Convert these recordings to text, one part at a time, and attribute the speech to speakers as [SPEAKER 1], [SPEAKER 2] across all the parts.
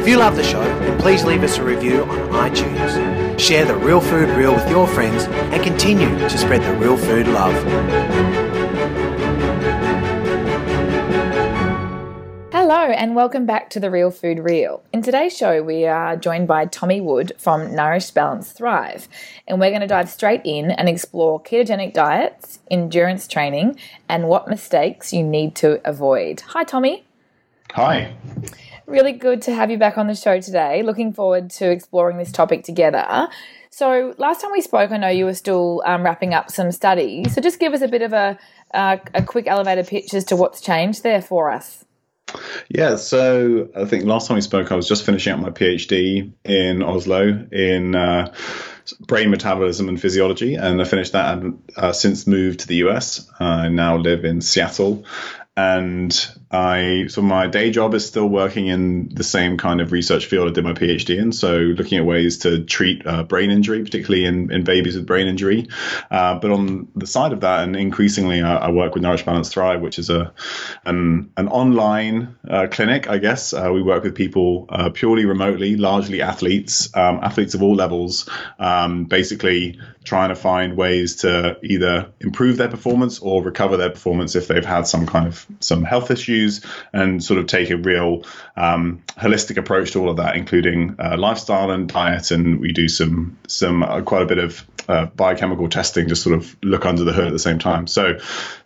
[SPEAKER 1] If you love the show, then please leave us a review on iTunes. Share the Real Food Reel with your friends and continue to spread the real food love.
[SPEAKER 2] Hello, and welcome back to the Real Food Reel. In today's show, we are joined by Tommy Wood from Nourish Balance Thrive, and we're going to dive straight in and explore ketogenic diets, endurance training, and what mistakes you need to avoid. Hi, Tommy.
[SPEAKER 3] Hi.
[SPEAKER 2] Really good to have you back on the show today. Looking forward to exploring this topic together. So, last time we spoke, I know you were still um, wrapping up some studies. So, just give us a bit of a, uh, a quick elevator pitch as to what's changed there for us.
[SPEAKER 3] Yeah, so I think last time we spoke, I was just finishing up my PhD in Oslo in uh, brain metabolism and physiology, and I finished that and uh, since moved to the US. I now live in Seattle, and I so my day job is still working in the same kind of research field I did my PhD in. So looking at ways to treat uh, brain injury, particularly in, in babies with brain injury. Uh, but on the side of that, and increasingly, I, I, work with Nourish Balance Thrive, which is a an, an online uh, clinic. I guess uh, we work with people uh, purely remotely, largely athletes, um, athletes of all levels, um, basically trying to find ways to either improve their performance or recover their performance if they've had some kind of some health issues and sort of take a real um, holistic approach to all of that, including uh, lifestyle and diet. And we do some some uh, quite a bit of uh, biochemical testing to sort of look under the hood at the same time. So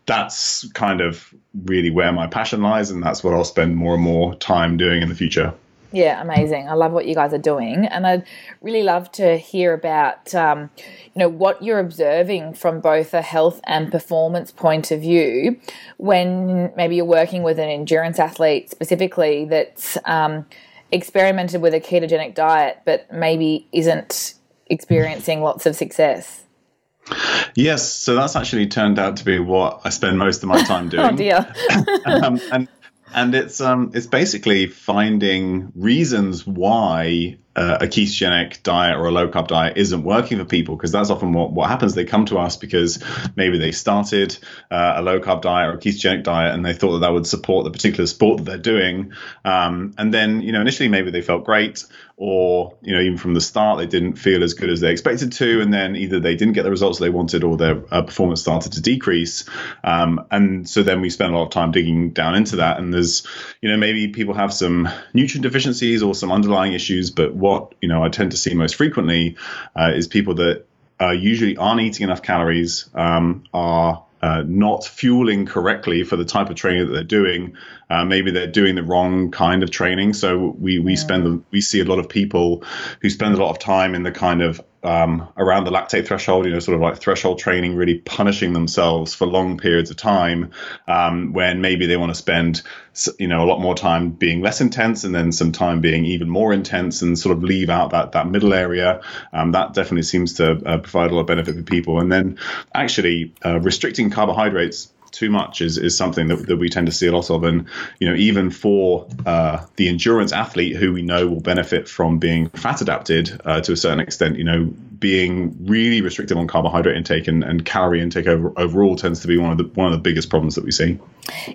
[SPEAKER 3] that's kind of really where my passion lies, and that's what I'll spend more and more time doing in the future.
[SPEAKER 2] Yeah, amazing. I love what you guys are doing, and I'd really love to hear about, um, you know, what you're observing from both a health and performance point of view when maybe you're working with an endurance athlete specifically that's um, experimented with a ketogenic diet, but maybe isn't experiencing lots of success.
[SPEAKER 3] Yes, so that's actually turned out to be what I spend most of my time doing.
[SPEAKER 2] oh dear.
[SPEAKER 3] um, and and it's um it's basically finding reasons why uh, a ketogenic diet or a low carb diet isn't working for people because that's often what, what happens. They come to us because maybe they started uh, a low carb diet or a ketogenic diet and they thought that that would support the particular sport that they're doing. Um, and then, you know, initially maybe they felt great or, you know, even from the start, they didn't feel as good as they expected to. And then either they didn't get the results they wanted or their uh, performance started to decrease. Um, and so then we spend a lot of time digging down into that. And there's, you know, maybe people have some nutrient deficiencies or some underlying issues, but what you know I tend to see most frequently uh, is people that uh, usually aren't eating enough calories, um, are uh, not fueling correctly for the type of training that they're doing. Uh, maybe they're doing the wrong kind of training. So we we yeah. spend we see a lot of people who spend a lot of time in the kind of um, around the lactate threshold, you know, sort of like threshold training, really punishing themselves for long periods of time um, when maybe they want to spend, you know, a lot more time being less intense and then some time being even more intense and sort of leave out that, that middle area. Um, that definitely seems to uh, provide a lot of benefit for people. And then actually uh, restricting carbohydrates too much is, is something that, that we tend to see a lot of. And, you know, even for uh, the endurance athlete who we know will benefit from being fat adapted uh, to a certain extent, you know, being really restrictive on carbohydrate intake and, and calorie intake over, overall tends to be one of the one of the biggest problems that we see.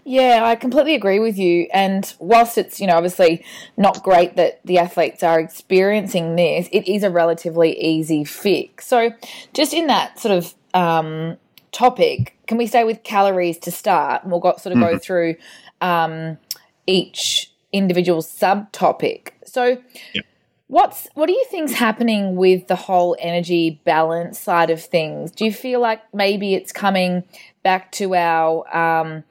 [SPEAKER 2] Yeah, I completely agree with you. And whilst it's, you know, obviously not great that the athletes are experiencing this, it is a relatively easy fix. So just in that sort of um, topic, can we stay with calories to start? And we'll got, sort of mm-hmm. go through um, each individual subtopic. So, yep. what's what do you think's happening with the whole energy balance side of things? Do you feel like maybe it's coming back to our um,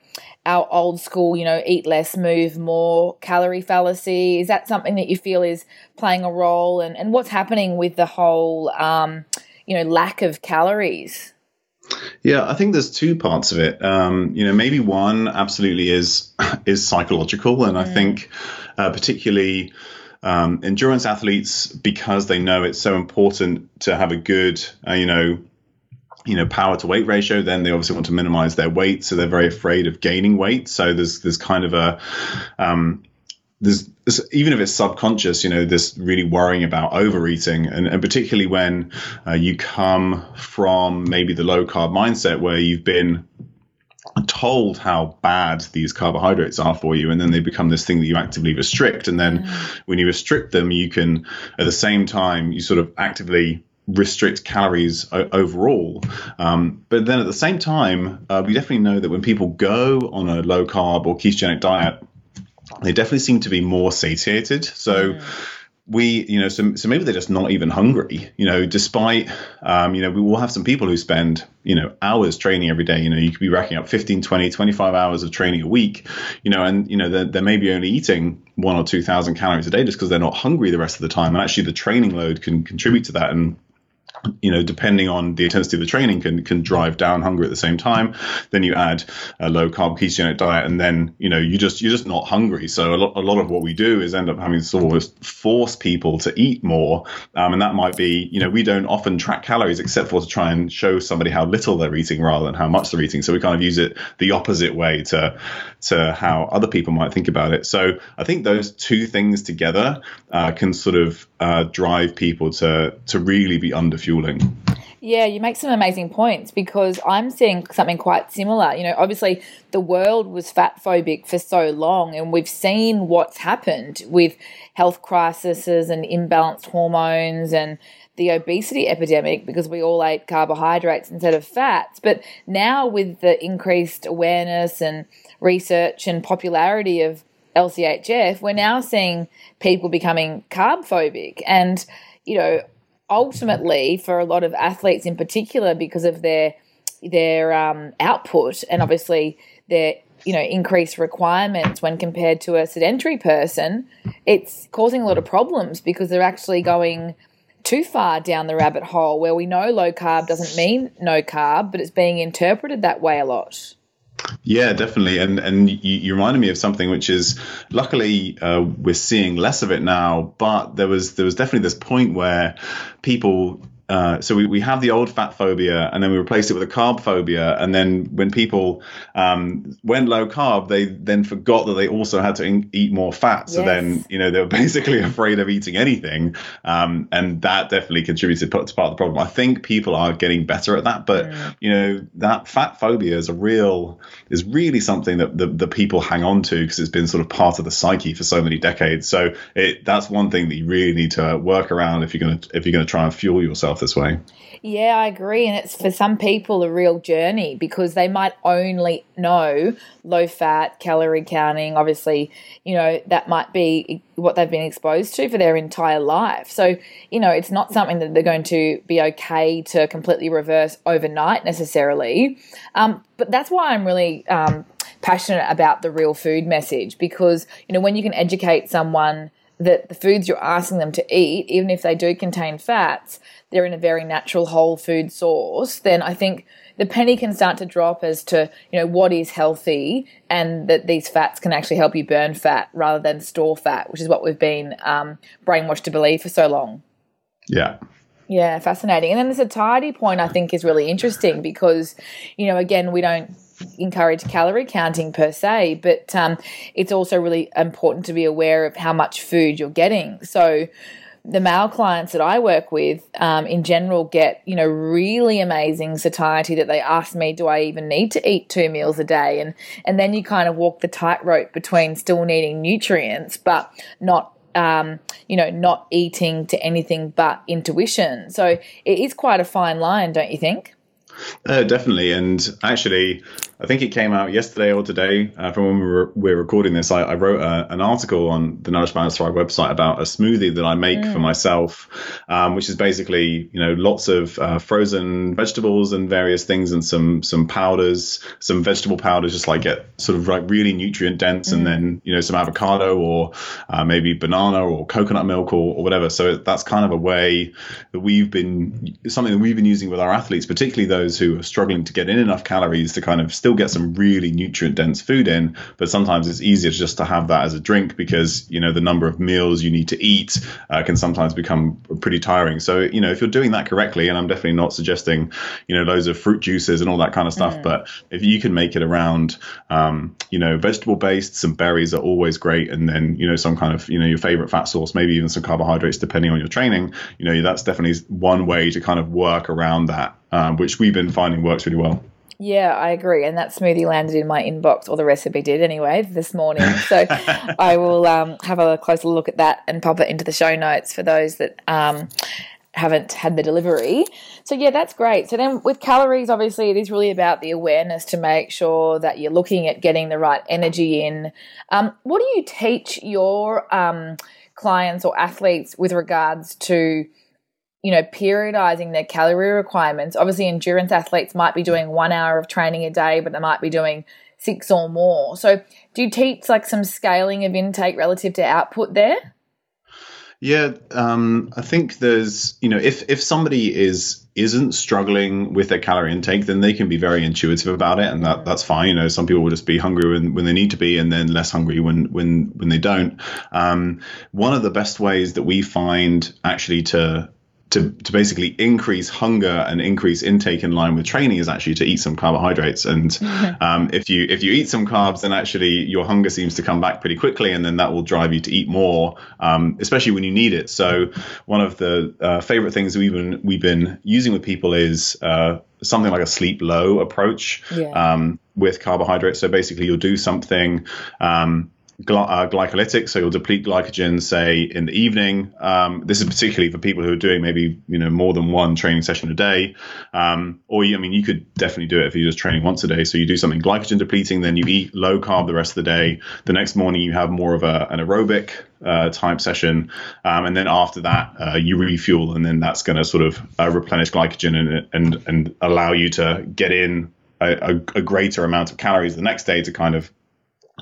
[SPEAKER 2] our old school, you know, eat less, move more calorie fallacy? Is that something that you feel is playing a role? And, and what's happening with the whole, um, you know, lack of calories?
[SPEAKER 3] Yeah, I think there's two parts of it. Um, you know, maybe one absolutely is is psychological, and I mm. think uh, particularly um, endurance athletes, because they know it's so important to have a good, uh, you know, you know power to weight ratio then they obviously want to minimize their weight so they're very afraid of gaining weight so there's there's kind of a um, there's, even if it's subconscious, you know, this really worrying about overeating, and, and particularly when uh, you come from maybe the low carb mindset where you've been told how bad these carbohydrates are for you and then they become this thing that you actively restrict and then mm. when you restrict them you can at the same time you sort of actively restrict calories o- overall. Um, but then at the same time, uh, we definitely know that when people go on a low carb or ketogenic diet, they definitely seem to be more satiated. So. Mm. We, you know, so, so maybe they're just not even hungry, you know, despite, um, you know, we will have some people who spend, you know, hours training every day. You know, you could be racking up 15, 20, 25 hours of training a week, you know, and, you know, they're, they're maybe only eating one or 2,000 calories a day just because they're not hungry the rest of the time. And actually the training load can contribute to that. And, you know, depending on the intensity of the training, can can drive down hunger at the same time. Then you add a low carb ketogenic diet, and then you know you just you're just not hungry. So a lot, a lot of what we do is end up having to sort of force people to eat more, um, and that might be you know we don't often track calories except for to try and show somebody how little they're eating rather than how much they're eating. So we kind of use it the opposite way to to how other people might think about it. So I think those two things together uh, can sort of uh, drive people to to really be under fueling.
[SPEAKER 2] Yeah, you make some amazing points because I'm seeing something quite similar. You know, obviously the world was fat phobic for so long, and we've seen what's happened with health crises and imbalanced hormones and the obesity epidemic because we all ate carbohydrates instead of fats. But now, with the increased awareness and research and popularity of LCHF, we're now seeing people becoming carb phobic. And, you know, ultimately for a lot of athletes in particular because of their their um, output and obviously their you know increased requirements when compared to a sedentary person it's causing a lot of problems because they're actually going too far down the rabbit hole where we know low carb doesn't mean no carb but it's being interpreted that way a lot
[SPEAKER 3] yeah, definitely, and and you, you, reminded me of something which is luckily uh, we're seeing less of it now, but there was there was definitely this point where people uh, so we, we have the old fat phobia and then we replaced it with a carb phobia. And then when people um, went low carb they then forgot that they also had to in- eat more fat. So yes. then you know they were basically afraid of eating anything. Um, and that definitely contributed to part of the problem. I think people are getting better at that but mm. you know that fat phobia is a real is really something that the, the people hang on to because it's been sort of part of the psyche for so many decades. So it that's one thing that you really need to work around if you're going to if you're going to try and fuel yourself this way.
[SPEAKER 2] Yeah, I agree. And it's for some people a real journey because they might only know low fat, calorie counting. Obviously, you know, that might be what they've been exposed to for their entire life. So, you know, it's not something that they're going to be okay to completely reverse overnight necessarily. Um, but that's why I'm really. Um, passionate about the real food message because you know when you can educate someone that the foods you're asking them to eat, even if they do contain fats, they're in a very natural whole food source, then I think the penny can start to drop as to, you know, what is healthy and that these fats can actually help you burn fat rather than store fat, which is what we've been um, brainwashed to believe for so long.
[SPEAKER 3] Yeah.
[SPEAKER 2] Yeah, fascinating. And then the satiety point I think is really interesting because, you know, again, we don't encourage calorie counting per se, but um, it's also really important to be aware of how much food you're getting. So, the male clients that I work with, um, in general, get you know really amazing satiety that they ask me, "Do I even need to eat two meals a day?" and and then you kind of walk the tightrope between still needing nutrients but not um, you know, not eating to anything but intuition. So it is quite a fine line, don't you think?
[SPEAKER 3] Uh, definitely. And actually, I think it came out yesterday or today uh, from when we were, we recording this. I, I wrote a, an article on the Nourish Balance Thrive website about a smoothie that I make mm. for myself, um, which is basically you know lots of uh, frozen vegetables and various things and some some powders, some vegetable powders, just like get sort of like really nutrient dense, mm. and then you know some avocado or uh, maybe banana or coconut milk or, or whatever. So that's kind of a way that we've been something that we've been using with our athletes, particularly those those who are struggling to get in enough calories to kind of still get some really nutrient dense food in. But sometimes it's easier just to have that as a drink because, you know, the number of meals you need to eat uh, can sometimes become pretty tiring. So, you know, if you're doing that correctly, and I'm definitely not suggesting, you know, loads of fruit juices and all that kind of stuff, mm. but if you can make it around, um, you know, vegetable based, some berries are always great. And then, you know, some kind of, you know, your favorite fat source, maybe even some carbohydrates, depending on your training, you know, that's definitely one way to kind of work around that, um, which we've been finding works really well.
[SPEAKER 2] Yeah, I agree. And that smoothie landed in my inbox, or the recipe did anyway, this morning. So I will um, have a closer look at that and pop it into the show notes for those that um, haven't had the delivery. So yeah, that's great. So then with calories, obviously it is really about the awareness to make sure that you're looking at getting the right energy in. Um, what do you teach your um, clients or athletes with regards to you know, periodizing their calorie requirements. Obviously, endurance athletes might be doing one hour of training a day, but they might be doing six or more. So, do you teach like some scaling of intake relative to output there?
[SPEAKER 3] Yeah, um, I think there's, you know, if if somebody is isn't struggling with their calorie intake, then they can be very intuitive about it, and that that's fine. You know, some people will just be hungry when, when they need to be, and then less hungry when when when they don't. Um, one of the best ways that we find actually to to, to basically increase hunger and increase intake in line with training is actually to eat some carbohydrates. And um, if you if you eat some carbs, then actually your hunger seems to come back pretty quickly, and then that will drive you to eat more, um, especially when you need it. So one of the uh, favorite things we've been we've been using with people is uh, something like a sleep low approach yeah. um, with carbohydrates. So basically, you'll do something. Um, gly- uh, glycolytic, so you'll deplete glycogen, say in the evening. Um, this is particularly for people who are doing maybe you know more than one training session a day, um, or you, I mean you could definitely do it if you're just training once a day. So you do something glycogen depleting, then you eat low carb the rest of the day. The next morning you have more of a, an aerobic uh, type session, um, and then after that uh, you refuel, and then that's going to sort of uh, replenish glycogen and and and allow you to get in a, a, a, greater amount of calories the next day to kind of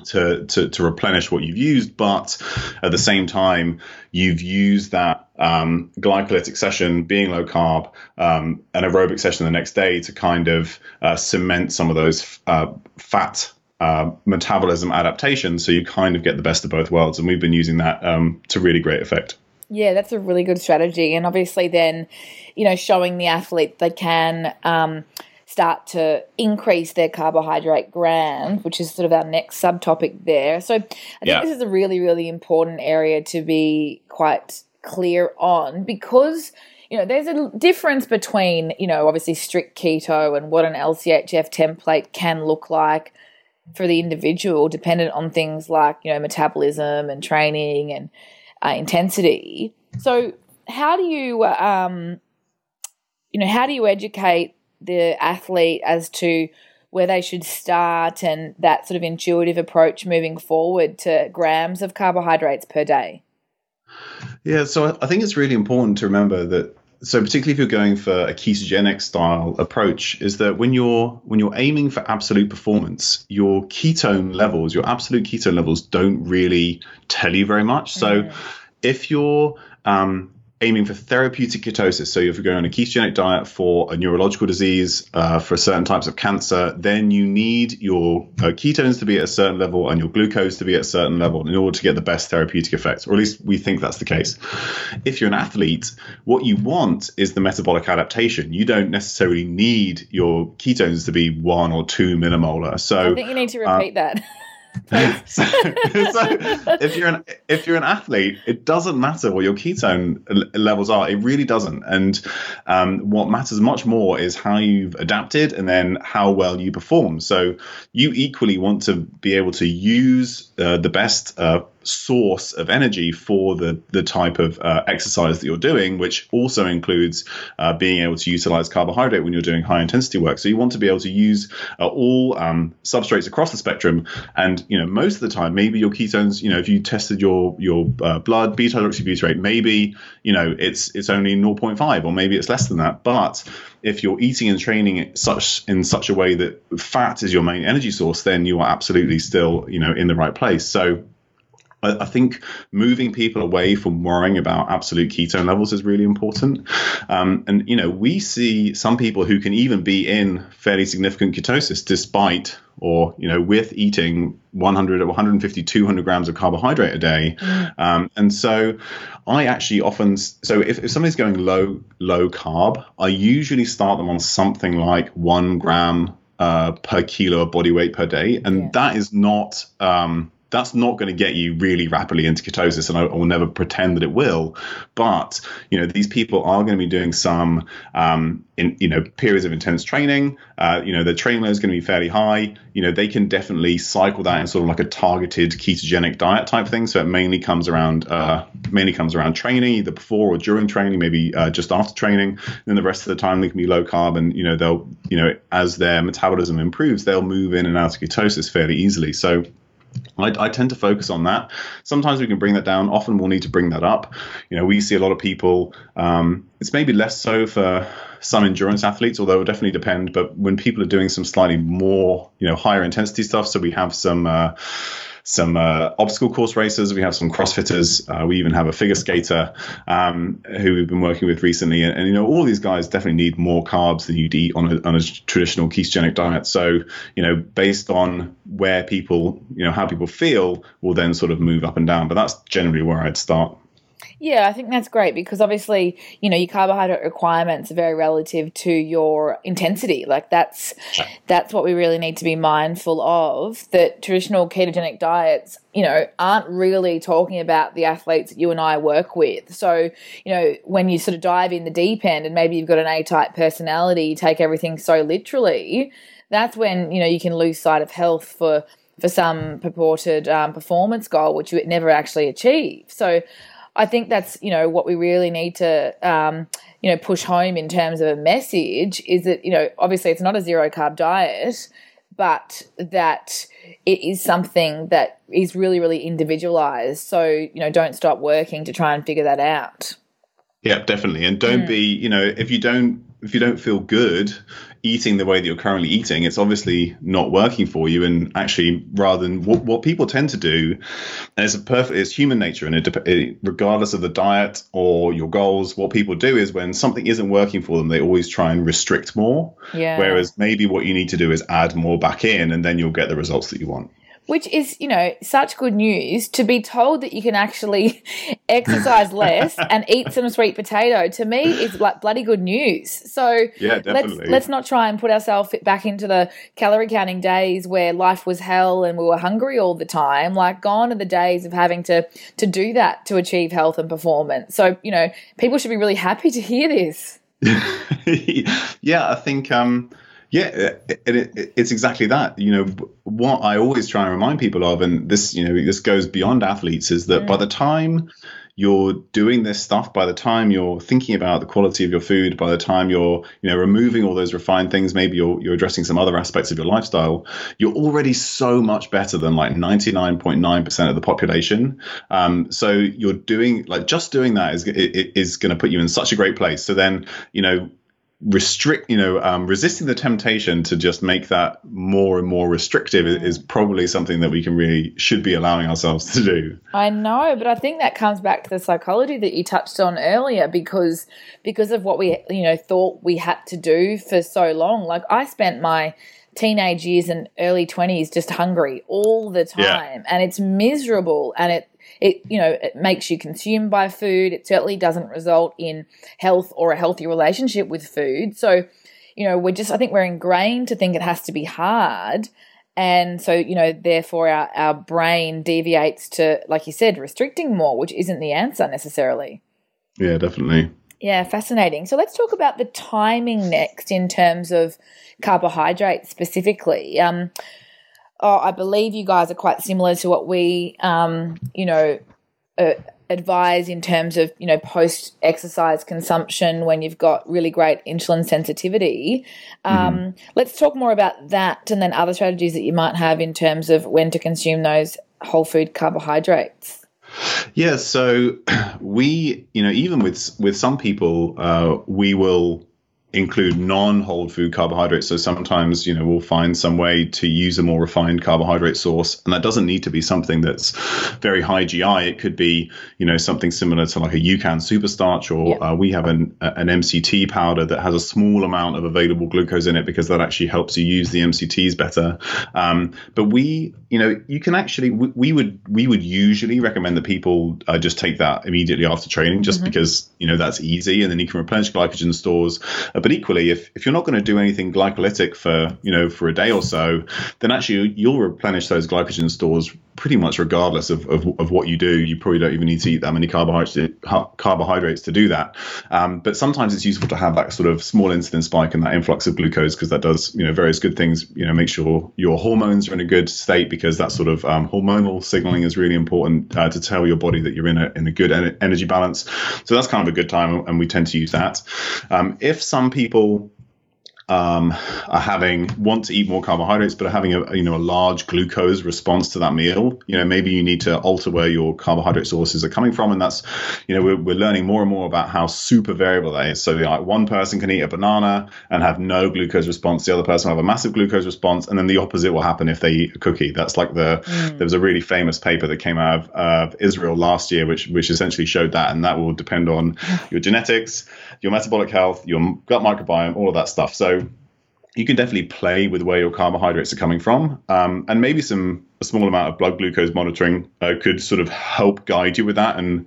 [SPEAKER 3] to, to, to replenish what you've used, but at the same time, you've used that um, glycolytic session being low carb, um, an aerobic session the next day to kind of uh, cement some of those uh, fat uh, metabolism adaptations. So you kind of get the best of both worlds. And we've been using that um, to really great effect.
[SPEAKER 2] Yeah, that's a really good strategy. And obviously, then, you know, showing the athlete they can um, start to increase their carbohydrate gram, which is sort of our next subtopic there. So I think yeah. this is a really, really important area to be quite clear on because you know, there's a difference between, you know, obviously strict keto and what an LCHF template can look like for the individual, dependent on things like, you know, metabolism and training and uh, intensity. So, how do you, um, you know, how do you educate the athlete as to where they should start and that sort of intuitive approach moving forward to grams of carbohydrates per day?
[SPEAKER 3] Yeah, so I think it's really important to remember that so particularly if you're going for a ketogenic style approach is that when you're when you're aiming for absolute performance your ketone levels your absolute ketone levels don't really tell you very much so mm. if you're um, aiming for therapeutic ketosis. So if you're going on a ketogenic diet for a neurological disease, uh, for certain types of cancer, then you need your uh, ketones to be at a certain level and your glucose to be at a certain level in order to get the best therapeutic effects, or at least we think that's the case. If you're an athlete, what you want is the metabolic adaptation. You don't necessarily need your ketones to be one or two millimolar. So
[SPEAKER 2] I think you need to repeat uh, that.
[SPEAKER 3] so, so, if you're an if you're an athlete, it doesn't matter what your ketone levels are. It really doesn't. And um, what matters much more is how you've adapted and then how well you perform. So you equally want to be able to use uh, the best uh, source of energy for the the type of uh, exercise that you're doing, which also includes uh, being able to utilize carbohydrate when you're doing high intensity work. So you want to be able to use uh, all um, substrates across the spectrum, and you know most of the time, maybe your ketones, you know, if you tested your your uh, blood beta hydroxybutyrate, maybe you know it's it's only 0.5 or maybe it's less than that, but if you're eating and training such in such a way that fat is your main energy source, then you are absolutely still you know in the right place. So I, I, think moving people away from worrying about absolute ketone levels is really important. Um, and, you know, we see some people who can even be in fairly significant ketosis despite or, you know, with eating 100 or 150, 200 grams of carbohydrate a day. Mm. Um, and so I actually often, so if, if somebody's going low, low carb, I usually start them on something like one gram uh, per kilo of body weight per day. And yeah. that is not, um, that's not going to get you really rapidly into ketosis, and I, I, will never pretend that it will. But you know, these people are going to be doing some, um, in you know, periods of intense training. Uh, you know, the training load is going to be fairly high. You know, they can definitely cycle that in sort of like a targeted ketogenic diet type thing. So it mainly comes around, uh, mainly comes around training, either before or during training, maybe uh, just after training. And then the rest of the time they can be low carb, and you know, they'll, you know, as their metabolism improves, they'll move in and out of ketosis fairly easily. So I, I, tend to focus on that. Sometimes we can bring that down. Often we'll need to bring that up. You know, we see a lot of people. Um, it's maybe less so for some endurance athletes, although it definitely depend. But when people are doing some slightly more, you know, higher intensity stuff, so we have some. Uh, some uh, obstacle course racers. We have some CrossFitters. Uh, we even have a figure skater um, who we've been working with recently. And, and, you know, all these guys definitely need more carbs than you'd eat on a, on a traditional ketogenic diet. So, you know, based on where people, you know, how people feel, will then sort of move up and down. But that's generally where I'd start.
[SPEAKER 2] Yeah, I think that's great because obviously, you know, your carbohydrate requirements are very relative to your intensity. Like that's that's what we really need to be mindful of. That traditional ketogenic diets, you know, aren't really talking about the athletes that you and I work with. So, you know, when you sort of dive in the deep end and maybe you've got an A-type personality, you take everything so literally, that's when, you know, you can lose sight of health for for some purported um, performance goal, which you never actually achieve. So I think that's you know what we really need to um, you know push home in terms of a message is that you know obviously it's not a zero carb diet, but that it is something that is really really individualized. So you know don't stop working to try and figure that out.
[SPEAKER 3] Yeah, definitely, and don't mm. be you know if you don't if you don't feel good eating the way that you're currently eating, it's obviously not working for you. And actually, rather than what, what people tend to do, and it's a perfect, it's human nature, and it, it, regardless of the diet or your goals, what people do is when something isn't working for them, they always try and restrict more.
[SPEAKER 2] Yeah.
[SPEAKER 3] Whereas maybe what you need to do is add more back in, and then you'll get the results that you want
[SPEAKER 2] which is, you know, such good news to be told that you can actually exercise less and eat some sweet potato to me is like bloody good news. So
[SPEAKER 3] yeah, definitely.
[SPEAKER 2] let's let's not try and put ourselves back into the calorie counting days where life was hell and we were hungry all the time. Like gone are the days of having to to do that to achieve health and performance. So, you know, people should be really happy to hear this.
[SPEAKER 3] yeah, I think um yeah, it, it, it's exactly that. You know, what I always try and remind people of, and this, you know, this goes beyond athletes, is that mm. by the time you're doing this stuff, by the time you're thinking about the quality of your food, by the time you're, you know, removing all those refined things, maybe you're, you're addressing some other aspects of your lifestyle, you're already so much better than like 99.9% of the population. Um, so you're doing like just doing that is is going to put you in such a great place. So then, you know, restrict you know um, resisting the temptation to just make that more and more restrictive is, probably something that we can really should be allowing ourselves to do.
[SPEAKER 2] I know but i think that comes back to the psychology that you touched on earlier because because of what we you know thought we had to do for so long. Like i spent my teenage years and early 20s just hungry all the time yeah. and it's miserable and it it you know it makes you consumed by food. It certainly doesn't result in health or a healthy relationship with food. So you know we're just i think we're ingrained to think it has to be hard. And so you know therefore our, our brain deviates to like you said restricting more which isn't the answer necessarily.
[SPEAKER 3] Yeah definitely.
[SPEAKER 2] Yeah fascinating. So let's talk about the timing next in terms of carbohydrates specifically. Um, oh, I believe you guys are quite similar to what we, um, you know, uh, advise in terms of, you know, post exercise consumption when you've got really great insulin sensitivity. Um, mm-hmm. Let's talk more about that and then other strategies that you might have in terms of when to consume those whole food carbohydrates.
[SPEAKER 3] Yeah, so we, you know, even with with some people, uh, we will include non-whole food carbohydrates. So sometimes, you know, we'll find some way to use a more refined carbohydrate source, and that doesn't need to be something that's very high GI. It could be, you know, something similar to like a UCAN superstarch, or
[SPEAKER 2] Yeah.
[SPEAKER 3] uh, we have an an MCT powder that has a small amount of available glucose in it because that actually helps you use the MCTs better. Um, but we, you know, you can actually we, we would we would usually recommend that people uh, just take that immediately after training, just because you know that's easy, and then you can replenish glycogen stores. Uh, but equally, if, if you're not going to do anything glycolytic for you know for a day or so, then actually you'll replenish those glycogen stores pretty much regardless of, of, of what you do. You probably don't even need to eat that many carbohydrates carbohydrates to do that. Um, but sometimes it's useful to have that sort of small insulin spike and that influx of glucose because that does you know various good things. You know, make sure your hormones are in a good state because that sort of um, hormonal signaling is really important uh, to tell your body that you're in a in a good en- energy balance. So that's kind of a good time, and we tend to use that. Um, if some people um, are having want to eat more carbohydrates, but are having a you know a large glucose response to that meal. You know, maybe you need to alter where your carbohydrate sources are coming from, and that's you know we're, we're learning more and more about how super variable that is. So like one person can eat a banana and have no glucose response, the other person will have a massive glucose response, and then the opposite will happen if they eat a cookie. That's like the there was a really famous paper that came out of uh, Israel last year, which which essentially showed that, and that will depend on your genetics, your metabolic health, your gut microbiome, all of that stuff. So you can definitely play with where your carbohydrates are coming from, um, and maybe some a small amount of blood glucose monitoring uh, could sort of help guide you with that. And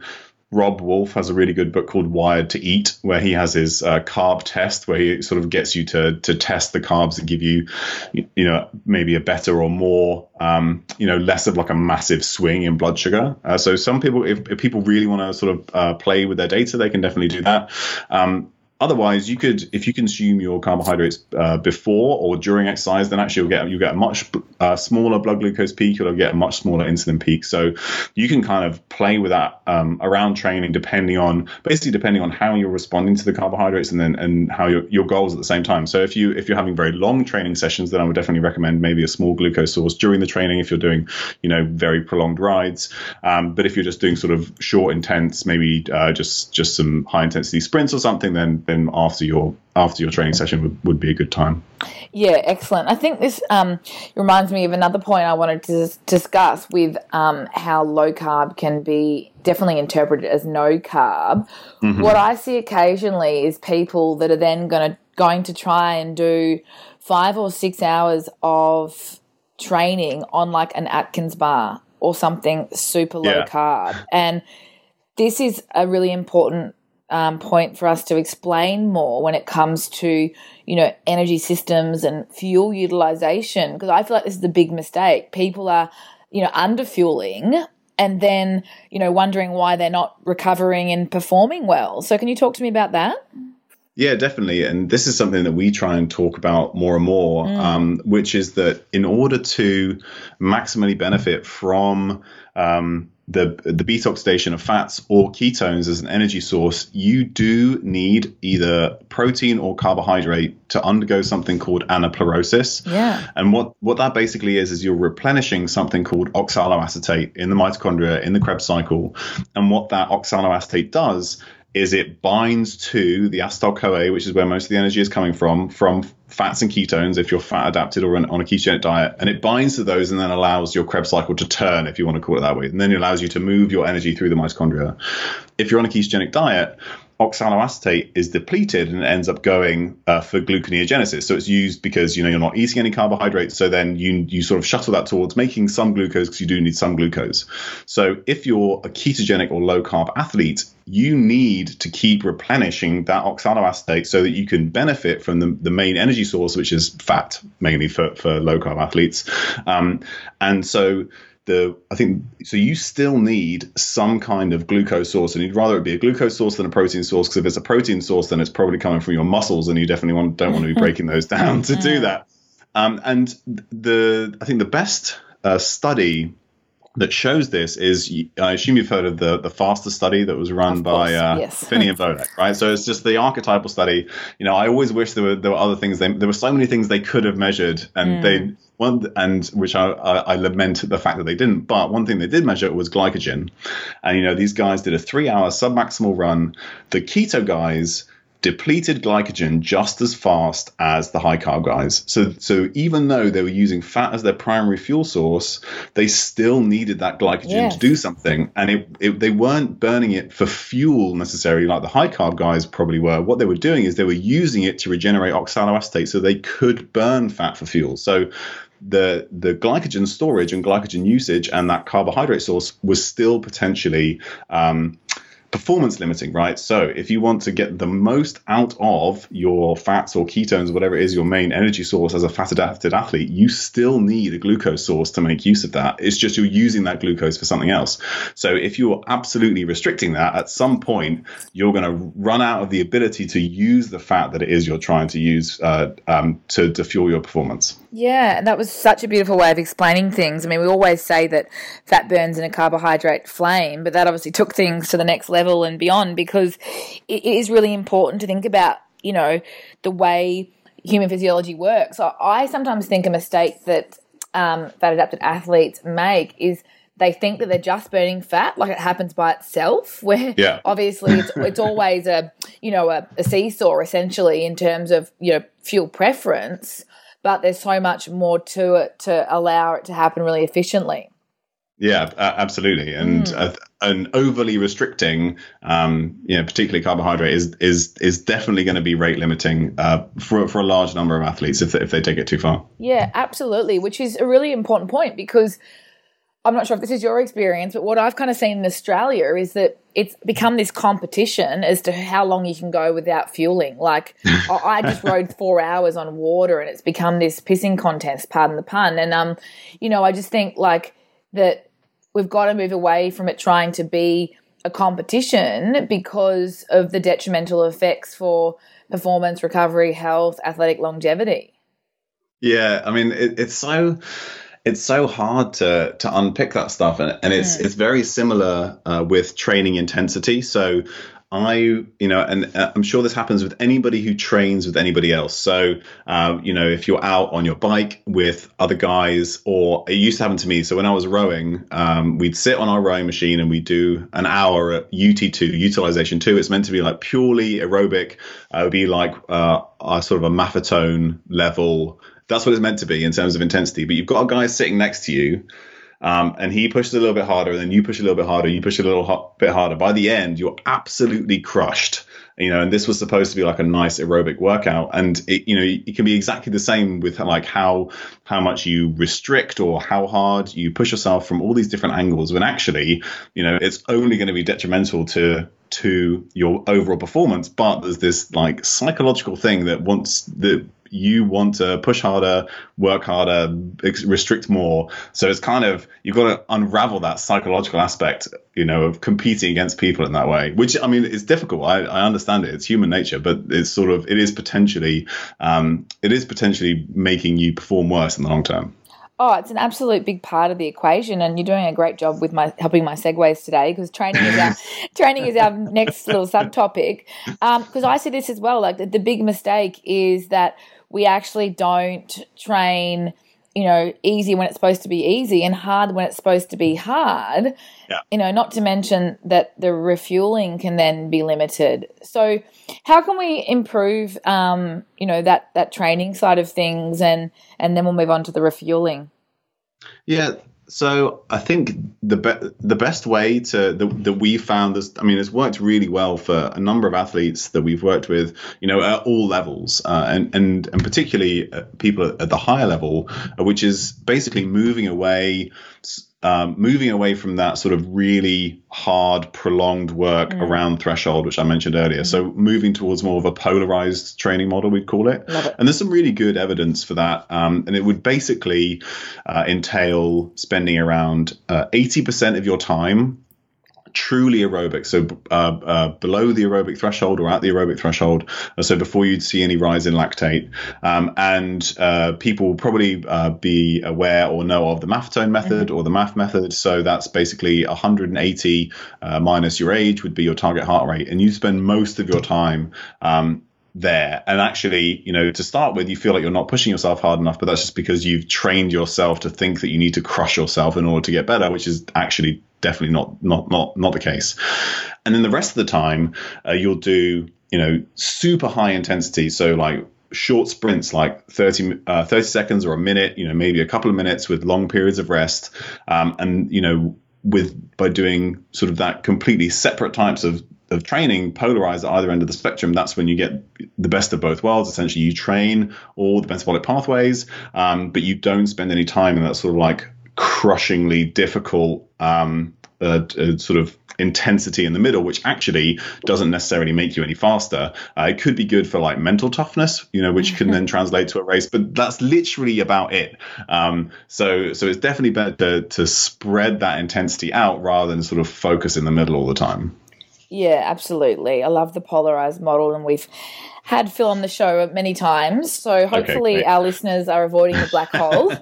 [SPEAKER 3] Robb Wolf has a really good book called Wired to Eat, where he has his uh, carb test, where he sort of gets you to to test the carbs that give you, you know, maybe a better or more, um, you know, less of like a massive swing in blood sugar. Uh, so some people, if, if people really want to sort of uh, play with their data, they can definitely do that. Um, Otherwise, you could, if you consume your carbohydrates uh, before or during exercise, then actually you'll get you get a much uh, smaller blood glucose peak. You'll get a much smaller insulin peak. So you can kind of play with that um, around training, depending on basically depending on how you're responding to the carbohydrates and then and how your your goals at the same time. So if you if you're having very long training sessions, then I would definitely recommend maybe a small glucose source during the training if you're doing you know very prolonged rides. Um, but if you're just doing sort of short, intense, maybe uh, just just some high intensity sprints or something, then then after your after your training session would, would be a good time.
[SPEAKER 2] Yeah, excellent. I think this um, reminds me of another point I wanted to discuss with um, how low carb can be definitely interpreted as no carb. What I see occasionally is people that are then going to going to try and do five or six hours of training on like an Atkins bar or something super low
[SPEAKER 3] Yeah.
[SPEAKER 2] carb, and this is a really important um, point for us to explain more when it comes to you know energy systems and fuel utilization because I feel like this is a big mistake. People are you know under fueling and then you know wondering why they're not recovering and performing well. So can you talk to me about that?
[SPEAKER 3] Yeah, definitely. And this is something that we try and talk about more and more, um, which is that in order to maximally benefit from um, the the beta oxidation of fats or ketones as an energy source, you do need either protein or carbohydrate to undergo something called anaplerosis.
[SPEAKER 2] Yeah.
[SPEAKER 3] And what, what that basically is, is you're replenishing something called oxaloacetate in the mitochondria in the Krebs cycle. And what that oxaloacetate does is it binds to the acetyl CoA, which is where most of the energy is coming from, from fats and ketones, if you're fat adapted or on a ketogenic diet. And it binds to those and then allows your Krebs cycle to turn, if you want to call it that way. And then it allows you to move your energy through the mitochondria. If you're on a ketogenic diet, oxaloacetate is depleted and ends up going uh, for gluconeogenesis. So it's used because you know you're not eating any carbohydrates. So then you you sort of shuttle that towards making some glucose because you do need some glucose. So if you're a ketogenic or low carb athlete, you need to keep replenishing that oxaloacetate so that you can benefit from the, the main energy source, which is fat, mainly for, for low carb athletes. Um, and so the I think so you still need some kind of glucose source, and you'd rather it be a glucose source than a protein source because if it's a protein source, then it's probably coming from your muscles, and you definitely want, don't want to be breaking those down to do that. Um, and the I think the best uh, study that shows this is I assume you've heard of the the faster study that was run by uh,
[SPEAKER 2] yes.
[SPEAKER 3] Phinney and Volek, right? So it's just the archetypal study. You know, I always wish there were there were other things. They, there were so many things they could have measured, and they one and which I, I I lament the fact that they didn't. But one thing they did measure was glycogen, and you know these guys did a three hour submaximal run. The keto guys depleted glycogen just as fast as the high carb guys. So so even though they were using fat as their primary fuel source, they still needed that glycogen yes. to do something, and it, it, they weren't burning it for fuel necessarily like the high carb guys probably were. What they were doing is they were using it to regenerate oxaloacetate, so they could burn fat for fuel. So the the glycogen storage and glycogen usage and that carbohydrate source was still potentially um, performance limiting, right? So if you want to get the most out of your fats or ketones, whatever it is your main energy source as a fat adapted athlete, you still need a glucose source to make use of that. It's just you're using that glucose for something else. So if you're absolutely restricting that, at some point you're going to run out of the ability to use the fat that it is you're trying to use uh, um, to, to fuel your performance.
[SPEAKER 2] Yeah, that was such a beautiful way of explaining things. I mean, we always say that fat burns in a carbohydrate flame, but that obviously took things to the next level and beyond because it is really important to think about, you know, the way human physiology works. I sometimes think a mistake that um, fat adapted athletes make is they think that they're just burning fat, like it happens by itself. Where
[SPEAKER 3] yeah.
[SPEAKER 2] obviously it's it's always a you know a, a seesaw essentially in terms of you know fuel preference but there's so much more to it to allow it to happen really efficiently.
[SPEAKER 3] Yeah, absolutely, and mm. uh, and overly restricting, um, you know, particularly carbohydrate is is is definitely going to be rate limiting uh, for for a large number of athletes if they, if they take it too far.
[SPEAKER 2] Yeah, absolutely, which is a really important point because I'm not sure if this is your experience, but what I've kind of seen in Australia is that it's become this competition as to how long you can go without fueling. Like I just rode four hours on water, and it's become this pissing contest. Pardon the pun. And um, you know, I just think like that we've got to move away from it trying to be a competition because of the detrimental effects for performance, recovery, health, athletic longevity.
[SPEAKER 3] Yeah, I mean, it, it's so it's so hard to to unpick that stuff, and, and it's mm. it's very similar uh, with training intensity. So I, you know, and uh, I'm sure this happens with anybody who trains with anybody else. So, uh, you know, if you're out on your bike with other guys, or it used to happen to me. So when I was rowing, um, we'd sit on our rowing machine and we'd do an hour at UT2, utilization two. It's meant to be like purely aerobic. Uh, it would be like uh, a sort of a Maffetone level that's what it's meant to be in terms of intensity. But you've got a guy sitting next to you, um, and he pushes a little bit harder, and then you push a little bit harder, you push a little bit harder. By the end, you're absolutely crushed. You know, and this was supposed to be like a nice aerobic workout, and it, you know, it can be exactly the same with like how how much you restrict or how hard you push yourself from all these different angles. When actually, you know, it's only going to be detrimental to to your overall performance. But there's this like psychological thing that once that you want to push harder, work harder, restrict more. So it's kind of you've got to unravel that psychological aspect, you know, of competing against people in that way. Which I mean, it's difficult. I, I understand it. It's human nature, but it's sort of it is potentially um, it is potentially making you perform worse in the long term.
[SPEAKER 2] Oh, it's an absolute big part of the equation, and you're doing a great job with my helping my segues today because training is our training is our next little subtopic. Because um, I see this as well. Like the, the big mistake is that we actually don't train you know easy when it's supposed to be easy and hard when it's supposed to be hard.
[SPEAKER 3] Yeah.
[SPEAKER 2] you know not to mention that the refueling can then be limited. So how can we improve um, you know that that training side of things and and then we'll move on to the refueling?
[SPEAKER 3] Yeah so I think the be- the best way to that we found this. I mean, it's worked really well for a number of athletes that we've worked with. You know, at all levels, uh, and and and particularly uh, people at the higher level, uh, which is basically moving away um, moving away from that sort of really hard, prolonged work mm. around threshold, which I mentioned earlier. Mm. So moving towards more of a polarized training model, we'd call it.
[SPEAKER 2] it.
[SPEAKER 3] And there's some really good evidence for that. Um, and it would basically uh, entail spending around uh, 80% of your time truly aerobic, so uh, uh, below the aerobic threshold or at the aerobic threshold, uh, so before you'd see any rise in lactate. Um, and uh, people will probably uh, be aware or know of the Maffetone method mm-hmm. or the MAF method. So that's basically 180 uh, minus your age would be your target heart rate, and you spend most of your time um, there. And actually, you know, to start with, you feel like you're not pushing yourself hard enough, but that's just because you've trained yourself to think that you need to crush yourself in order to get better, which is actually definitely not not not not the case. And then the rest of the time, uh, you'll do you know, super high intensity. So like short sprints like 30, uh, 30 seconds or a minute, you know, maybe a couple of minutes with long periods of rest. Um, and, you know, with by doing sort of that completely separate types of of training polarized at either end of the spectrum, that's when you get the best of both worlds. Essentially, you train all the metabolic pathways, um, but you don't spend any time in that sort of like crushingly difficult um, uh, uh, sort of intensity in the middle, which actually doesn't necessarily make you any faster. Uh, it could be good for like mental toughness, you know, which can then translate to a race, but that's literally about it. Um, so, so it's definitely better to, to spread that intensity out rather than sort of focus in the middle all the time.
[SPEAKER 2] Yeah, absolutely. I love the polarized model, and we've had Phil on the show many times. So hopefully okay, our listeners are avoiding the black hole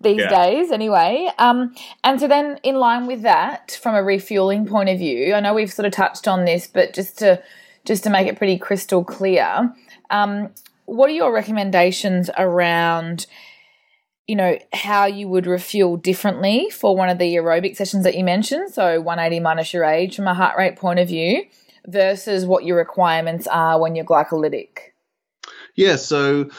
[SPEAKER 2] these yeah. days anyway. Um, and so then in line with that, from a refueling point of view, I know we've sort of touched on this, but just to just to make it pretty crystal clear, um, what are your recommendations around you know, how you would refuel differently for one of the aerobic sessions that you mentioned. So 180 minus your age from a heart rate point of view versus what your requirements are when you're glycolytic.
[SPEAKER 3] Yeah, so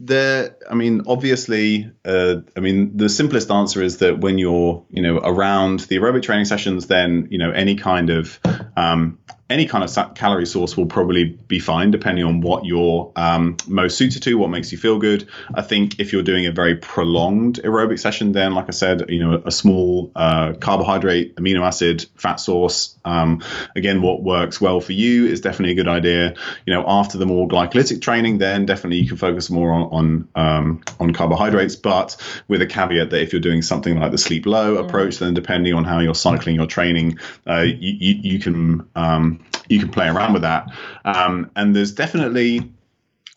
[SPEAKER 3] there i mean obviously uh, i mean the simplest answer is that when you're you know around the aerobic training sessions then you know any kind of um, any kind of calorie source will probably be fine depending on what you're um, most suited to, what makes you feel good. I think if you're doing a very prolonged aerobic session, then like I said, you know, a small uh, carbohydrate, amino acid, fat source, um, again, what works well for you is definitely a good idea. You know, after the more glycolytic training, then definitely you can focus more on on, um, on carbohydrates, but with a caveat that if you're doing something like the sleep low mm. approach, then depending on how you're cycling your training, uh, you, you, you, can you can play around with that. Um, and there's definitely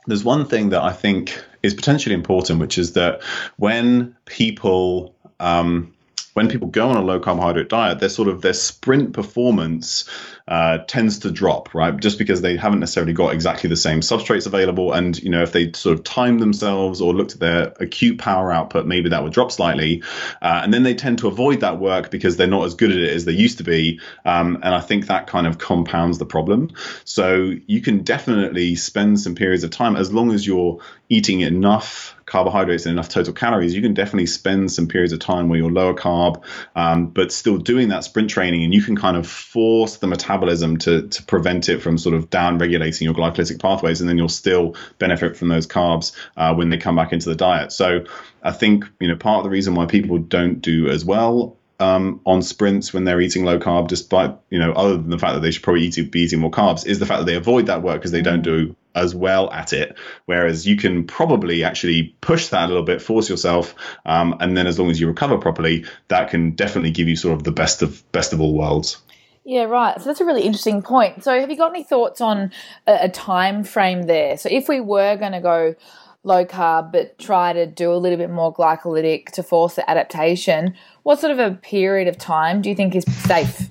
[SPEAKER 3] there's one thing that I think is potentially important, which is that when people um, when people go on a low carbohydrate diet, their sort of their sprint performance uh, tends to drop, right? Just because they haven't necessarily got exactly the same substrates available, and you know if they sort of time themselves or looked at their acute power output, maybe that would drop slightly, uh, and then they tend to avoid that work because they're not as good at it as they used to be, um, and I think that kind of compounds the problem. So you can definitely spend some periods of time as long as you're eating enough carbohydrates and enough total calories, you can definitely spend some periods of time where you're lower carb, um, but still doing that sprint training, and you can kind of force the metabolism to to prevent it from sort of down regulating your glycolytic pathways, and then you'll still benefit from those carbs uh, when they come back into the diet. So I think you know part of the reason why people don't do as well um, on sprints when they're eating low carb, despite you know, other than the fact that they should probably eat, be eating more carbs, is the fact that they avoid that work because they don't do as well at it. Whereas you can probably actually push that a little bit, force yourself, um, and then as long as you recover properly, that can definitely give you sort of the best of best of all worlds.
[SPEAKER 2] Yeah, right. So that's a really interesting point. So have you got any thoughts on a, a time frame there? So if we were going to go low carb but try to do a little bit more glycolytic to force the adaptation, what sort of a period of time do you think is safe?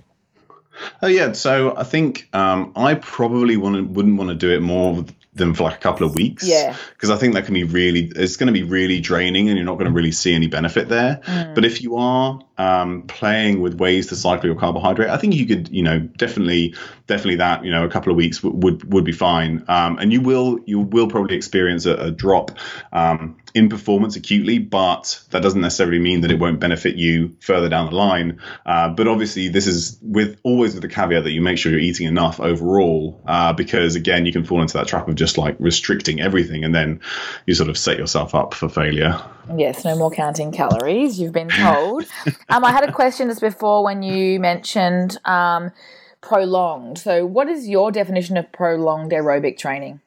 [SPEAKER 3] Oh yeah, so I think um, I probably wouldn't want to do it more than for like a couple of weeks.
[SPEAKER 2] Yeah.
[SPEAKER 3] Because I think that can be really, it's going to be really draining, and you're not going to really see any benefit there. Mm. But if you are um, playing with ways to cycle your carbohydrate, I think you could, you know, definitely, definitely that, you know, a couple of weeks w- would would be fine. Um, and you will you will probably experience a, a drop um, in performance acutely, but that doesn't necessarily mean that it won't benefit you further down the line. Uh, but obviously, this is with always with the caveat that you make sure you're eating enough overall, uh, because again, you can fall into that trap of just like restricting everything, and then you sort of set yourself up for failure.
[SPEAKER 2] Yes, no more counting calories. You've been told. um, I had a question just before when you mentioned um, prolonged. So, what is your definition of prolonged aerobic training?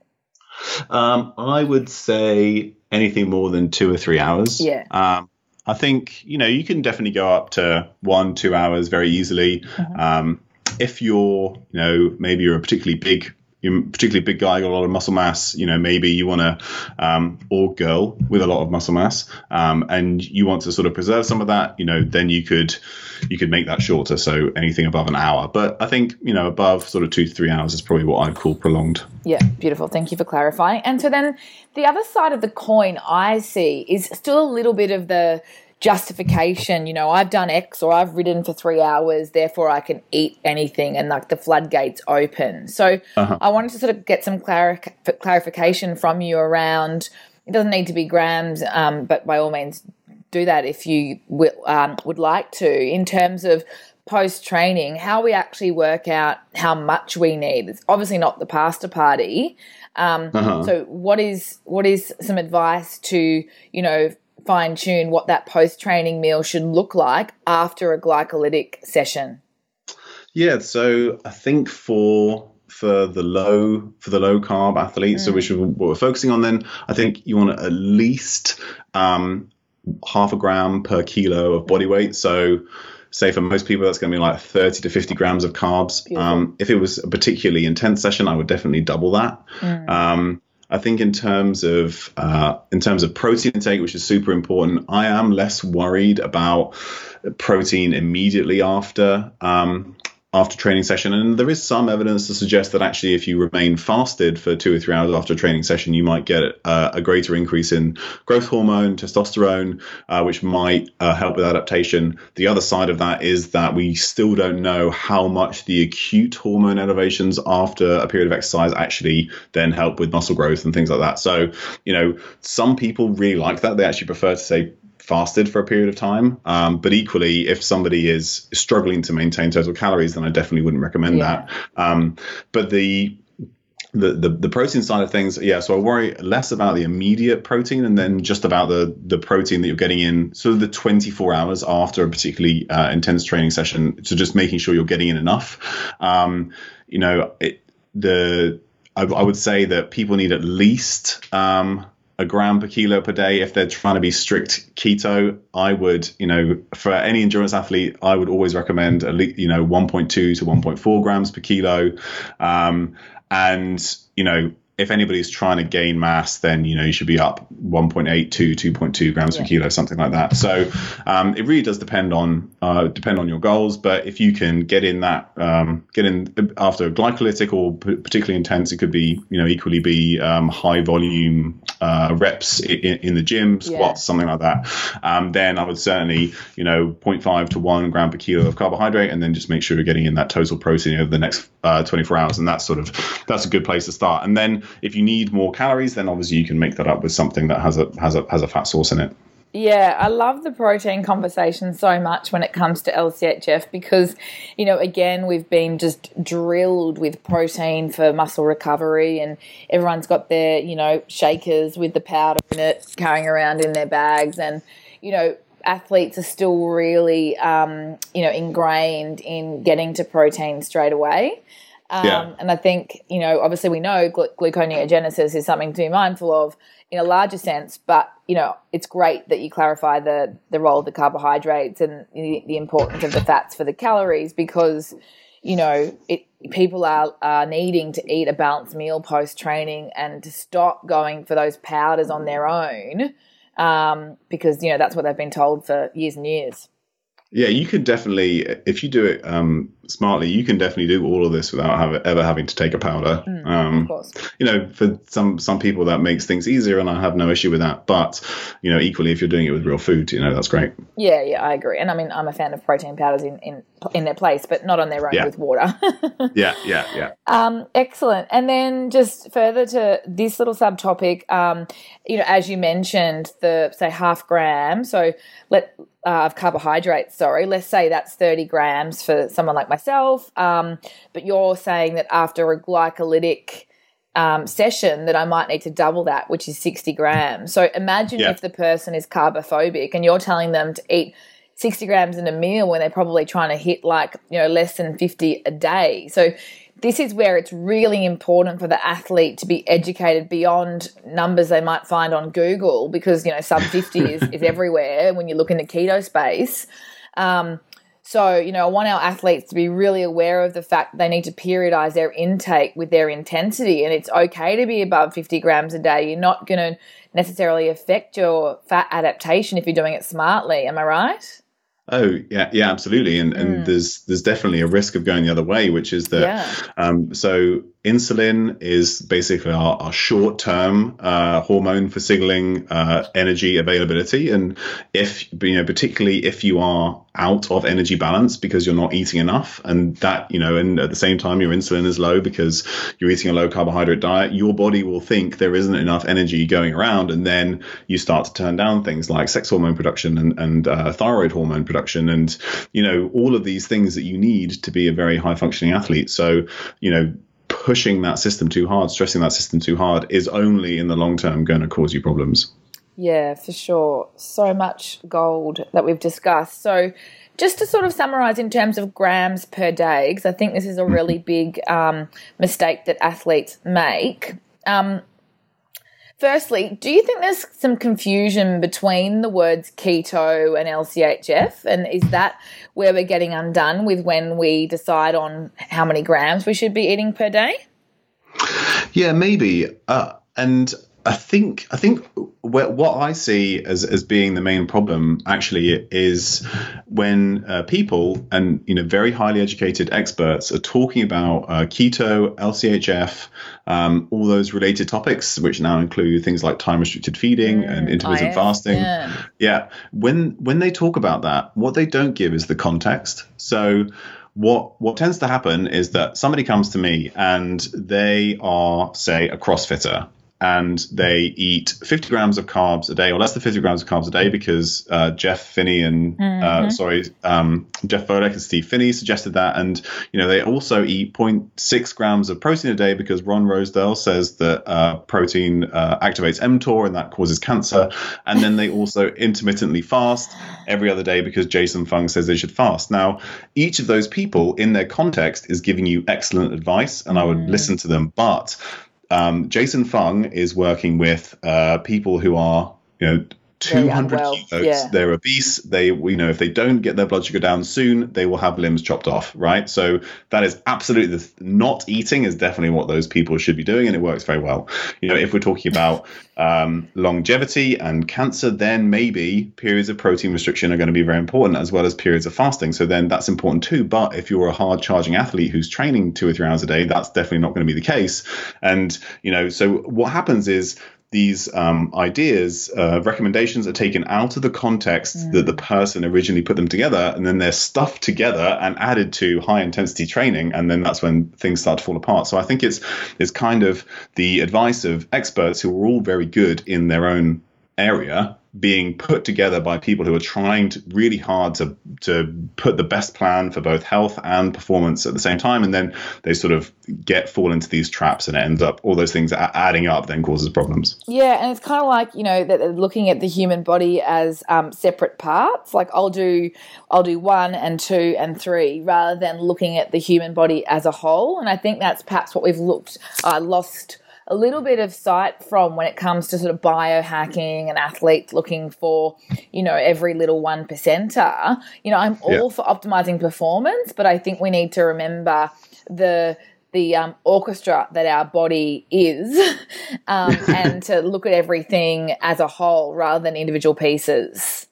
[SPEAKER 3] Um, I would say anything more than two or three hours.
[SPEAKER 2] Yeah.
[SPEAKER 3] Um, I think you know you can definitely go up to one, two hours very easily. Mm-hmm. Um, if you're, you know, maybe you're a particularly big you're particularly big guy, got a lot of muscle mass, you know, maybe you want to, um, or girl with a lot of muscle mass, um, and you want to sort of preserve some of that, you know, then you could, you could make that shorter. So anything above an hour, but I think, you know, above sort of two to three hours is probably what I'd call prolonged.
[SPEAKER 2] Yeah, beautiful. Thank you for clarifying. And so then the other side of the coin I see is still a little bit of the, justification, you know, I've done X or I've ridden for three hours, therefore I can eat anything, and like the floodgates open. So uh-huh. I wanted to sort of get some clarification from you around. It doesn't need to be grams, um, but by all means, do that if you um, would like to. In terms of post training, how we actually work out how much we need. It's obviously not the pasta party. Um, uh-huh. So, what is what is some advice to you know fine tune what that post training meal should look like after a glycolytic session?
[SPEAKER 3] Yeah, so I think for for the low for the low carb athletes, mm. so which is what we're focusing on, then I think you want at least um, half a gram per kilo of body weight. So say for most people that's going to be like 30 to 50 grams of carbs um, if it was a particularly intense session i would definitely double that mm. um, I think in terms of uh, in terms of protein intake, which is super important, I am less worried about protein immediately after um, after training session. And there is some evidence to suggest that actually, if you remain fasted for two or three hours after a training session, you might get uh, a greater increase in growth hormone, testosterone, uh, which might uh, help with adaptation. The other side of that is that we still don't know how much the acute hormone elevations after a period of exercise actually then help with muscle growth and things like that. So, you know, some people really like that. They actually prefer to say fasted for a period of time. Um, but equally, if somebody is struggling to maintain total calories, then I definitely wouldn't recommend yeah. that. Um, but the the, the, the protein side of things, yeah. So I worry less about the immediate protein and then just about the the protein that you're getting in sort of the 24 hours after a particularly uh, intense training session. So just making sure you're getting in enough. Um, you know, it, the I, I, would say that people need at least um, a gram per kilo per day if they're trying to be strict keto i would you know for any endurance athlete i would always recommend at least you know 1.2 to 1.4 grams per kilo. Um, and you know if anybody's trying to gain mass, then you know you should be up 1.8 to 2.2 grams yeah. per kilo, something like that. So um, it really does depend on uh, depend on your goals. But if you can get in that um, get in after a glycolytic or particularly intense, it could be you know equally be um, high volume uh, reps in, in, the gym, squats, yeah. something like that. Um, then I would certainly you know 0.5 to 1 gram per kilo of carbohydrate, and then just make sure you're getting in that total protein over the next uh, 24 hours, and that's sort of that's a good place to start. And then if you need more calories, then obviously you can make that up with something that has a has a has a fat source in it.
[SPEAKER 2] Yeah, I love the protein conversation so much when it comes to LCHF because, you know, again, we've been just drilled with protein for muscle recovery, and everyone's got their, you know, shakers with the powder in it carrying around in their bags. And, you know, athletes are still really, um, you know, ingrained in getting to protein straight away. Um, yeah. And I think, you know, obviously we know gl- gluconeogenesis is something to be mindful of in a larger sense, but, you know, it's great that you clarify the, the role of the carbohydrates and the, the importance of the fats for the calories because, you know, it, people are, are needing to eat a balanced meal post training and to stop going for those powders on their own um, because, you know, that's what they've been told for years and years.
[SPEAKER 3] Yeah, you could definitely, if you do it um, smartly, you can definitely do all of this without have, ever having to take a powder. Mm, um, of course. You know, for some some people that makes things easier, and I have no issue with that. But you know, equally, if you're doing it with real food, you know, that's great.
[SPEAKER 2] Yeah, yeah, I agree. And I mean, I'm a fan of protein powders in in, in their place, but not on their own yeah. with water.
[SPEAKER 3] yeah, yeah, yeah.
[SPEAKER 2] Um, excellent. And then just further to this little subtopic, um, you know, as you mentioned, the say half gram. So let uh, of carbohydrates, sorry, let's say that's 30 grams for someone like myself. Um, but you're saying that after a glycolytic um, session that I might need to double that, which is 60 grams. So imagine yeah. if the person is carbophobic and you're telling them to eat 60 grams in a meal when they're probably trying to hit like, you know, less than 50 a day. So this is where it's really important for the athlete to be educated beyond numbers they might find on Google because, you know, sub 50 is, is everywhere when you look in the keto space. Um, so, you know, I want our athletes to be really aware of the fact they need to periodize their intake with their intensity. And it's okay to be above 50 grams a day. You're not going to necessarily affect your fat adaptation if you're doing it smartly. Am I right?
[SPEAKER 3] Oh yeah, yeah, absolutely. And and mm. there's there's definitely a risk of going the other way, which is that yeah. um, so insulin is basically our, our short term uh, hormone for signaling uh, energy availability. And if, you know, particularly if you are out of energy balance because you're not eating enough, and that, you know, and at the same time, your insulin is low because you're eating a low carbohydrate diet, your body will think there isn't enough energy going around. And then you start to turn down things like sex hormone production and, and uh, thyroid hormone production and, you know, all of these things that you need to be a very high functioning athlete. So, you know, pushing that system too hard, stressing that system too hard, is only in the long term going to cause you problems.
[SPEAKER 2] Yeah, for sure. So much gold that we've discussed. So, just to sort of summarize in terms of grams per day, because I think this is a really big um, mistake that athletes make. Um, Firstly, do you think there's some confusion between the words keto and LCHF? And is that where we're getting undone with when we decide on how many grams we should be eating per day?
[SPEAKER 3] Yeah, maybe. Uh, and I think I think what I see as, as being the main problem actually is when uh, people and you know very highly educated experts are talking about uh, keto, LCHF, um, all those related topics, which now include things like time restricted feeding mm, and intermittent fasting. Yeah. yeah, when when they talk about that, what they don't give is the context. So what what tends to happen is that somebody comes to me and they are say a crossfitter and they eat 50 grams of carbs a day or less than 50 grams of carbs a day because uh, Jeff Phinney and uh, mm-hmm. uh, sorry um, Jeff Volek and Steve Phinney suggested that and you know they also eat 0.6 grams of protein a day because Ron Rosedale says that uh, protein uh, activates mTOR and that causes cancer and then they also intermittently fast every other day because Jason Fung says they should fast now each of those people in their context is giving you excellent advice and I would mm. listen to them but um, Jason Fung is working with uh, people who are, you know, 200 kilos. Yeah. They're obese. They, you know, if they don't get their blood sugar down soon, they will have limbs chopped off, right? So that is absolutely the, not eating is definitely what those people should be doing, and it works very well. You know, if we're talking about um, longevity and cancer, then maybe periods of protein restriction are going to be very important as well as periods of fasting. So then that's important too. But if you're a hard charging athlete who's training two or three hours a day, that's definitely not going to be the case. And, you know, so what happens is these um, ideas, uh, recommendations are taken out of the context mm. that the person originally put them together, and then they're stuffed together and added to high intensity training, and then that's when things start to fall apart. So I think it's it's kind of the advice of experts who are all very good in their own area being put together by people who are trying to, really hard to to put the best plan for both health and performance at the same time, and then they sort of get fall into these traps, and it ends up all those things adding up, then causes problems.
[SPEAKER 2] Yeah, and it's kind of like you know that looking at the human body as um, separate parts. Like I'll do I'll do one and two and three, rather than looking at the human body as a whole. And I think that's perhaps what we've looked uh, lost a little bit of sight from when it comes to sort of biohacking and athletes looking for, you know, every little one percenter. You know, I'm all yeah. for optimizing performance, but I think we need to remember the the um, orchestra that our body is um, and to look at everything as a whole rather than individual pieces.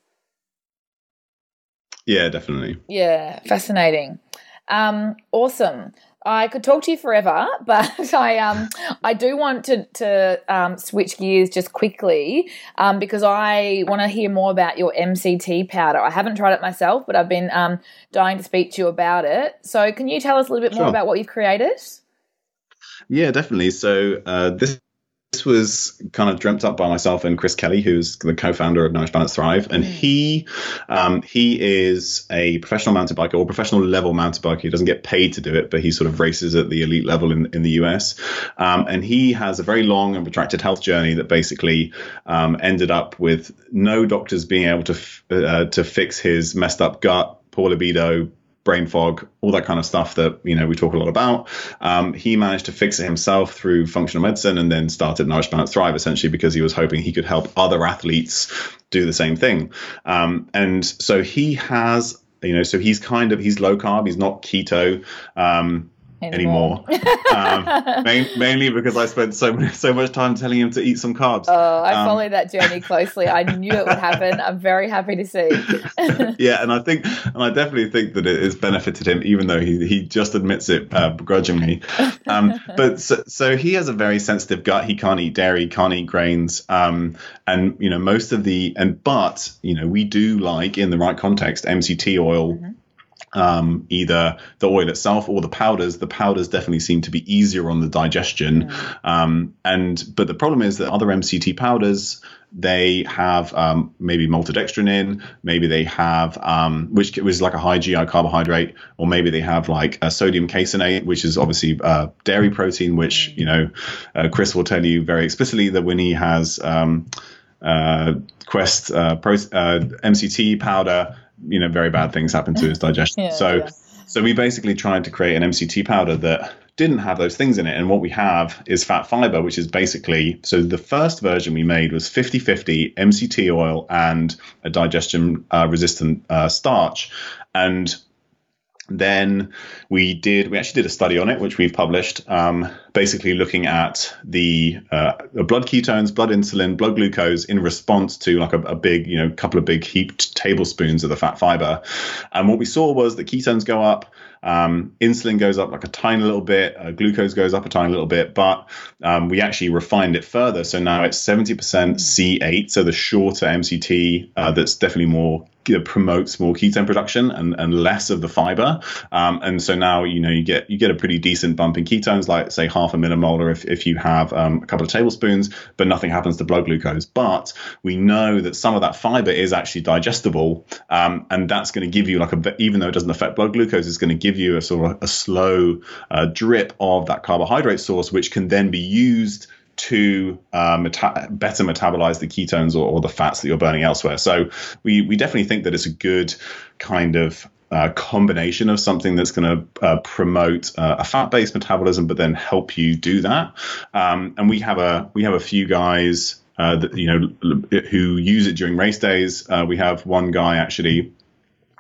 [SPEAKER 3] Yeah, definitely.
[SPEAKER 2] Yeah, fascinating. Um, awesome. I could talk to you forever, but I um I do want to to um, switch gears just quickly um, because I want to hear more about your MCT powder. I haven't tried it myself, but I've been um, dying to speak to you about it. So, can you tell us a little bit more about what you've created?
[SPEAKER 3] Yeah, definitely. So uh, this this was kind of dreamt up by myself and Chris Kelly, who's the co-founder of Nourish Balance Thrive, and he um, he is a professional mountain biker or professional level mountain biker. He doesn't get paid to do it, but he sort of races at the elite level in, in the US. Um, and he has a very long and protracted health journey that basically um, ended up with no doctors being able to f- uh, to fix his messed up gut, poor libido, brain fog, all that kind of stuff that you know we talk a lot about. Um, he managed to fix it himself through functional medicine, and then started Nourish Balance Thrive essentially because he was hoping he could help other athletes do the same thing. Um, and so he has, you know, so he's kind of he's low carb, he's not keto. Um, anymore. um, main, mainly because I spent so so much time telling him to eat some carbs.
[SPEAKER 2] Oh, I um, follow that journey closely. I knew it would happen. I'm very happy to see.
[SPEAKER 3] yeah, and I think, and I definitely think that it has benefited him, even though he he just admits it uh, begrudgingly. Um, but so, so, he has a very sensitive gut. He can't eat dairy, can't eat grains, um, and you know most of the and but you know we do like in the right context MCT oil. Mm-hmm um, either the oil itself or the powders. The powders definitely seem to be easier on the digestion. Mm. Um, and but the problem is that other MCT powders they have um, maybe maltodextrin in, maybe they have um, which was like a high GI carbohydrate, or maybe they have like a sodium caseinate, which is obviously uh, dairy protein, which mm. you know uh, Chris will tell you very explicitly that when he has um, uh, Quest uh, pro- uh, MCT powder you know very bad things happen to his digestion. yeah, so yeah. so we basically tried to create an MCT powder that didn't have those things in it. And what we have is Phat Fibre, which is basically so the first version we made was 50 50 MCT oil and a digestion uh, resistant uh, starch. And then we did we actually did a study on it which we've published um, basically looking at the uh, blood ketones blood insulin blood glucose in response to like a, a, big you know couple of big heaped tablespoons of the Phat Fibre and what we saw was that ketones go up um, insulin goes up like a tiny little bit, uh, glucose goes up a tiny little bit, but um, we actually refined it further. So now it's 70% C8, so the shorter MCT uh, that's definitely more promotes more ketone production and, and less of the fiber. Um, and so now you know you get you get a pretty decent bump in ketones, like say half a millimolar if, if you have um, a couple of tablespoons, but nothing happens to blood glucose. But we know that some of that fiber is actually digestible, um, and that's going to give you like a even though it doesn't affect blood glucose, it's going to give you a sort of a slow uh, drip of that carbohydrate source, which can then be used to uh, meta- better metabolize the ketones or, or, the fats that you're burning elsewhere. So we we definitely think that it's a good kind of uh, combination of something that's going to uh, promote uh, a fat-based metabolism, but then help you do that. Um, and we have a we have a few guys. Uh, you know, who use it during race days. Uh, we have one guy actually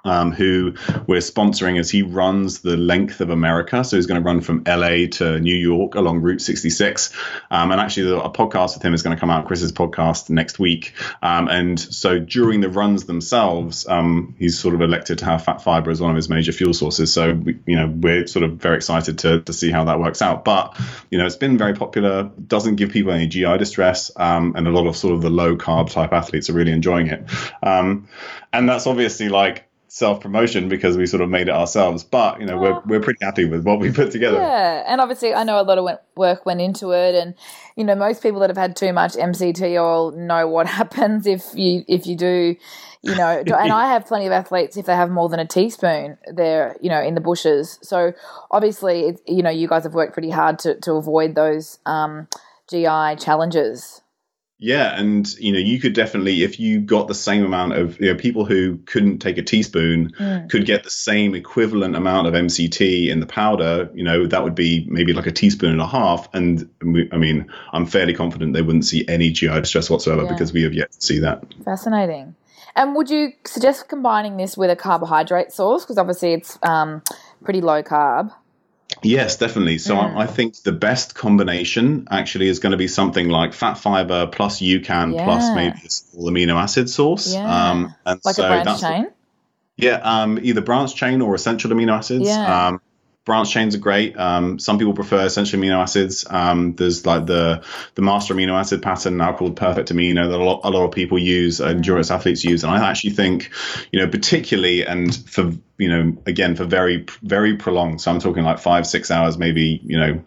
[SPEAKER 3] um, who we're sponsoring as he runs the length of America. So he's going to run from LA to New York along Route 66. Um, and actually, a podcast with him is going to come out, Chris's podcast, next week. Um, and so during the runs themselves, um, he's sort of elected to have Phat Fibre as one of his major fuel sources. So, we, you know, we're sort of very excited to, to see how that works out. But, you know, it's been very popular, doesn't give people any GI distress, um, and a lot of sort of the low carb type athletes are really enjoying it. Um, and that's obviously like, self promotion because we sort of made it ourselves. But you know, we're we're pretty happy with what we put together.
[SPEAKER 2] Yeah, and obviously, I know a lot of work went into it, and you know, most people that have had too much MCT oil know what happens if you if you do. You know, and I have plenty of athletes. If they have more than a teaspoon, they're you know in the bushes. So obviously, you know, you guys have worked pretty hard to to avoid those um, GI challenges.
[SPEAKER 3] Yeah, and you know, you could definitely, if you got the same amount of, you know, people who couldn't take a teaspoon mm. could get the same equivalent amount of MCT in the powder. You know, that would be maybe like a teaspoon and a half. And we, I mean, I'm fairly confident they wouldn't see any GI distress whatsoever yeah. because we have yet to see that.
[SPEAKER 2] Fascinating. And would you suggest combining this with a carbohydrate source? Because obviously it's um, pretty low carb.
[SPEAKER 3] Yes, definitely. So mm. I, I, think the best combination actually is going to be something like Phat Fibre plus UCAN yeah. plus maybe a small amino acid source.
[SPEAKER 2] Yeah. Um, and like so a branch chain?
[SPEAKER 3] Yeah, um, either branch chain or essential amino acids.
[SPEAKER 2] Yeah.
[SPEAKER 3] Um, branch chains are great. Um, some people prefer essential amino acids. Um, there's like the the master amino acid pattern now called perfect amino that a lot, a lot of people use, endurance mm. athletes use, and I actually think, you know, particularly and for you know, again for very very prolonged. So I'm talking like five six hours, maybe you know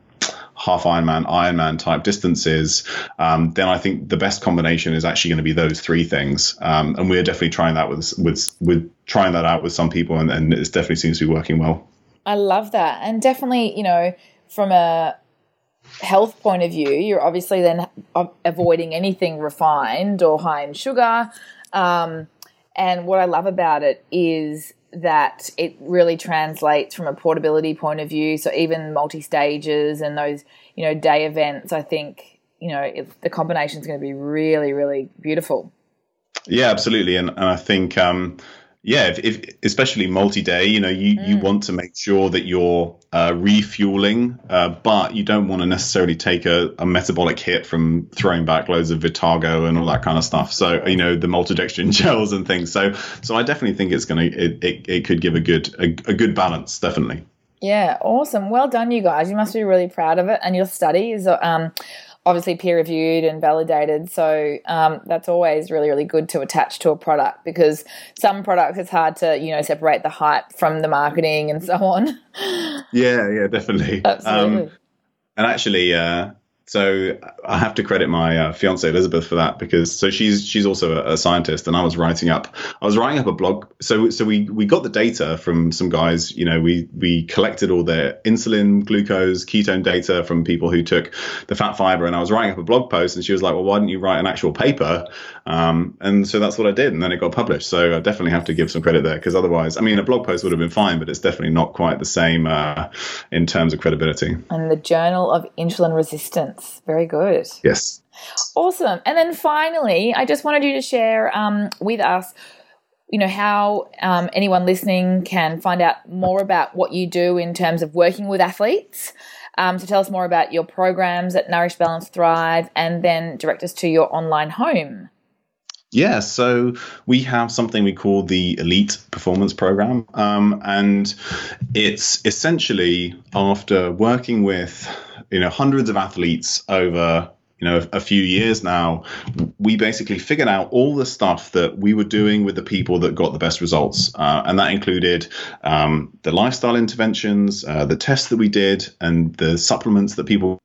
[SPEAKER 3] half Ironman, Ironman type distances, um, then I think the best combination is actually going to be those three things. Um, and we're definitely trying that with with with trying that out with some people, and, and it definitely seems to be working well.
[SPEAKER 2] I love that. And definitely, you know, from a health point of view, you're obviously then avoiding anything refined or high in sugar. Um, and what I love about it is that it really translates from a portability point of view. So even multi stages and those, you know, day events, I think, you know, the combination is going to be really, really beautiful.
[SPEAKER 3] Yeah, absolutely. And, and I think, um, yeah, if, if, especially multi-day, you know, you, mm. you want to make sure that you're uh, refueling, uh, but you don't want to necessarily take a, a, metabolic hit from throwing back loads of Vitargo and all that kind of stuff. So you know the maltodextrin gels and things. So so I definitely think it's gonna it, it, it could give a good a, a good balance, definitely.
[SPEAKER 2] Yeah, awesome. Well done, you guys. You must be really proud of it. And your study is um, obviously peer reviewed and validated. So um, that's always really, really good to attach to a product because some products it's hard to, you know, separate the hype from the marketing and so on.
[SPEAKER 3] Yeah, yeah, definitely.
[SPEAKER 2] Absolutely. Um,
[SPEAKER 3] and actually, uh, so I have to credit my uh, fiance Elizabeth for that because so she's she's also a, a, scientist and I was writing up I was writing up a blog. So so we we got the data from some guys you know we we collected all their insulin glucose ketone data from people who took the Phat Fibre and I was writing up a blog post and she was like well why didn't you write an actual paper um, and so that's what I did and then it got published so I definitely have to give some credit there because otherwise I mean a blog post would have been fine but it's definitely not quite the same uh, in terms of credibility
[SPEAKER 2] and the Journal of Insulin Resistance very good.
[SPEAKER 3] Yes.
[SPEAKER 2] Awesome. And then finally, I just wanted you to share um, with us, you know, how um, anyone listening can find out more about what you do in terms of working with athletes. Um, so tell us more about your programs at Nourish Balance Thrive and then direct us to your online home.
[SPEAKER 3] Yeah, so we have something we call the Elite Performance Program. Um, and it's essentially after working with you know hundreds of athletes over you know a, few years now we basically figured out all the stuff that we were doing with the people that got the best results uh, and that included um, the lifestyle interventions uh, the tests that we did and the supplements that people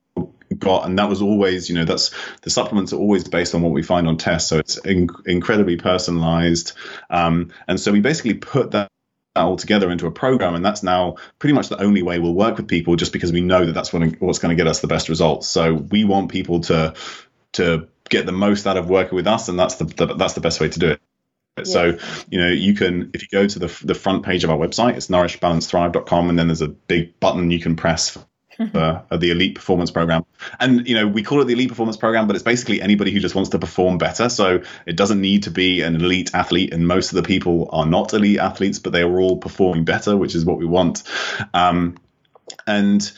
[SPEAKER 3] got and that was always you know that's the supplements are always based on what we find on tests so it's in, incredibly personalized um, and so we basically put that that all together into a program and that's now pretty much the only way we'll work with people just because we know that that's what, what's going to get us the best results so we want people to to get the most out of working with us and that's the, the that's the best way to do it yeah. So, you know, you can, if you go to the, the front page of our website, it's nourishbalancethrive.com, and then there's a big button you can press uh, the elite performance program. And you know, we call it the elite performance program, but it's basically anybody who just wants to perform better. So it doesn't need to be an elite athlete, and most of the people are not elite athletes, but they are all performing better, which is what we want. Um, and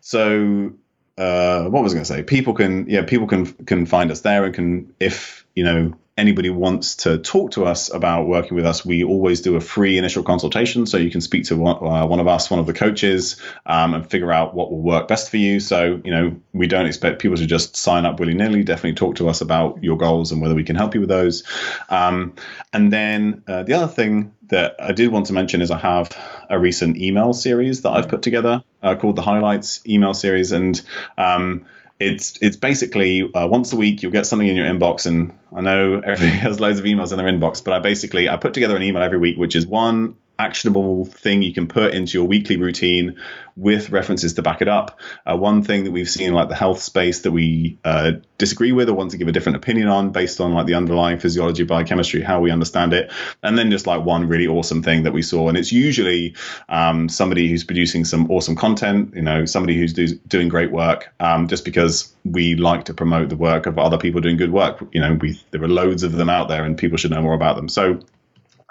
[SPEAKER 3] so uh, what was I going to say? People can, yeah, people can can find us there and can, if you know, anybody wants to talk to us about working with us, we always do a free initial consultation. So you can speak to one, uh, one of us, one of the coaches, um, and figure out what will work best for you. So, you know, we don't expect people to just sign up willy nilly. Definitely talk to us about your goals and whether we can help you with those. Um, and then uh, the other thing that I did want to mention is I have a recent email series that I've put together uh, called the Highlights email series. And, um, it's it's basically uh, once a week you'll get something in your inbox and i know everybody has loads of emails in their inbox but i basically i put together an email every week which is one actionable thing you can put into your weekly routine with references to back it up. Uh, one thing that we've seen, like the health space, that we uh, disagree with or want to give a different opinion on based on like the underlying physiology, biochemistry, how we understand it, and then just like one really awesome thing that we saw. And it's usually um, somebody who's producing some awesome content, you know, somebody who's do, doing great work, um, just because we like to promote the work of other people doing good work. You know, we there are loads of them out there, and people should know more about them. So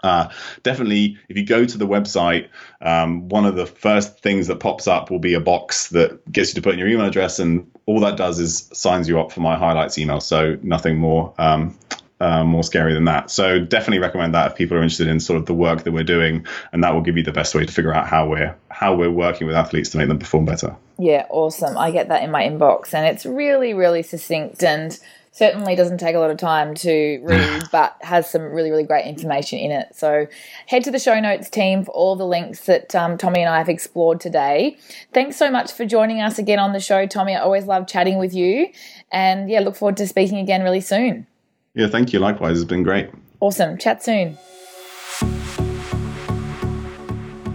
[SPEAKER 3] uh, definitely, if you go to the website, um, one of the first things that pops up will be a box that gets you to put in your email address, and all that does is signs you up for my highlights email. So nothing more um, uh, more scary than that. So definitely recommend that if people are interested in sort of the work that we're doing, and that will give you the best way to figure out how we're how we're working with athletes to make them perform better.
[SPEAKER 2] Yeah, awesome. I get that in my inbox, and it's really really succinct and certainly doesn't take a lot of time to read, but has some really, really great information in it. So head to the show notes team for all the links that um, Tommy and I have explored today. Thanks so much for joining us again on the show, Tommy. I always love chatting with you. And yeah, look forward to speaking again really soon.
[SPEAKER 3] Yeah, thank you. Likewise, it's been great.
[SPEAKER 2] Awesome. Chat soon.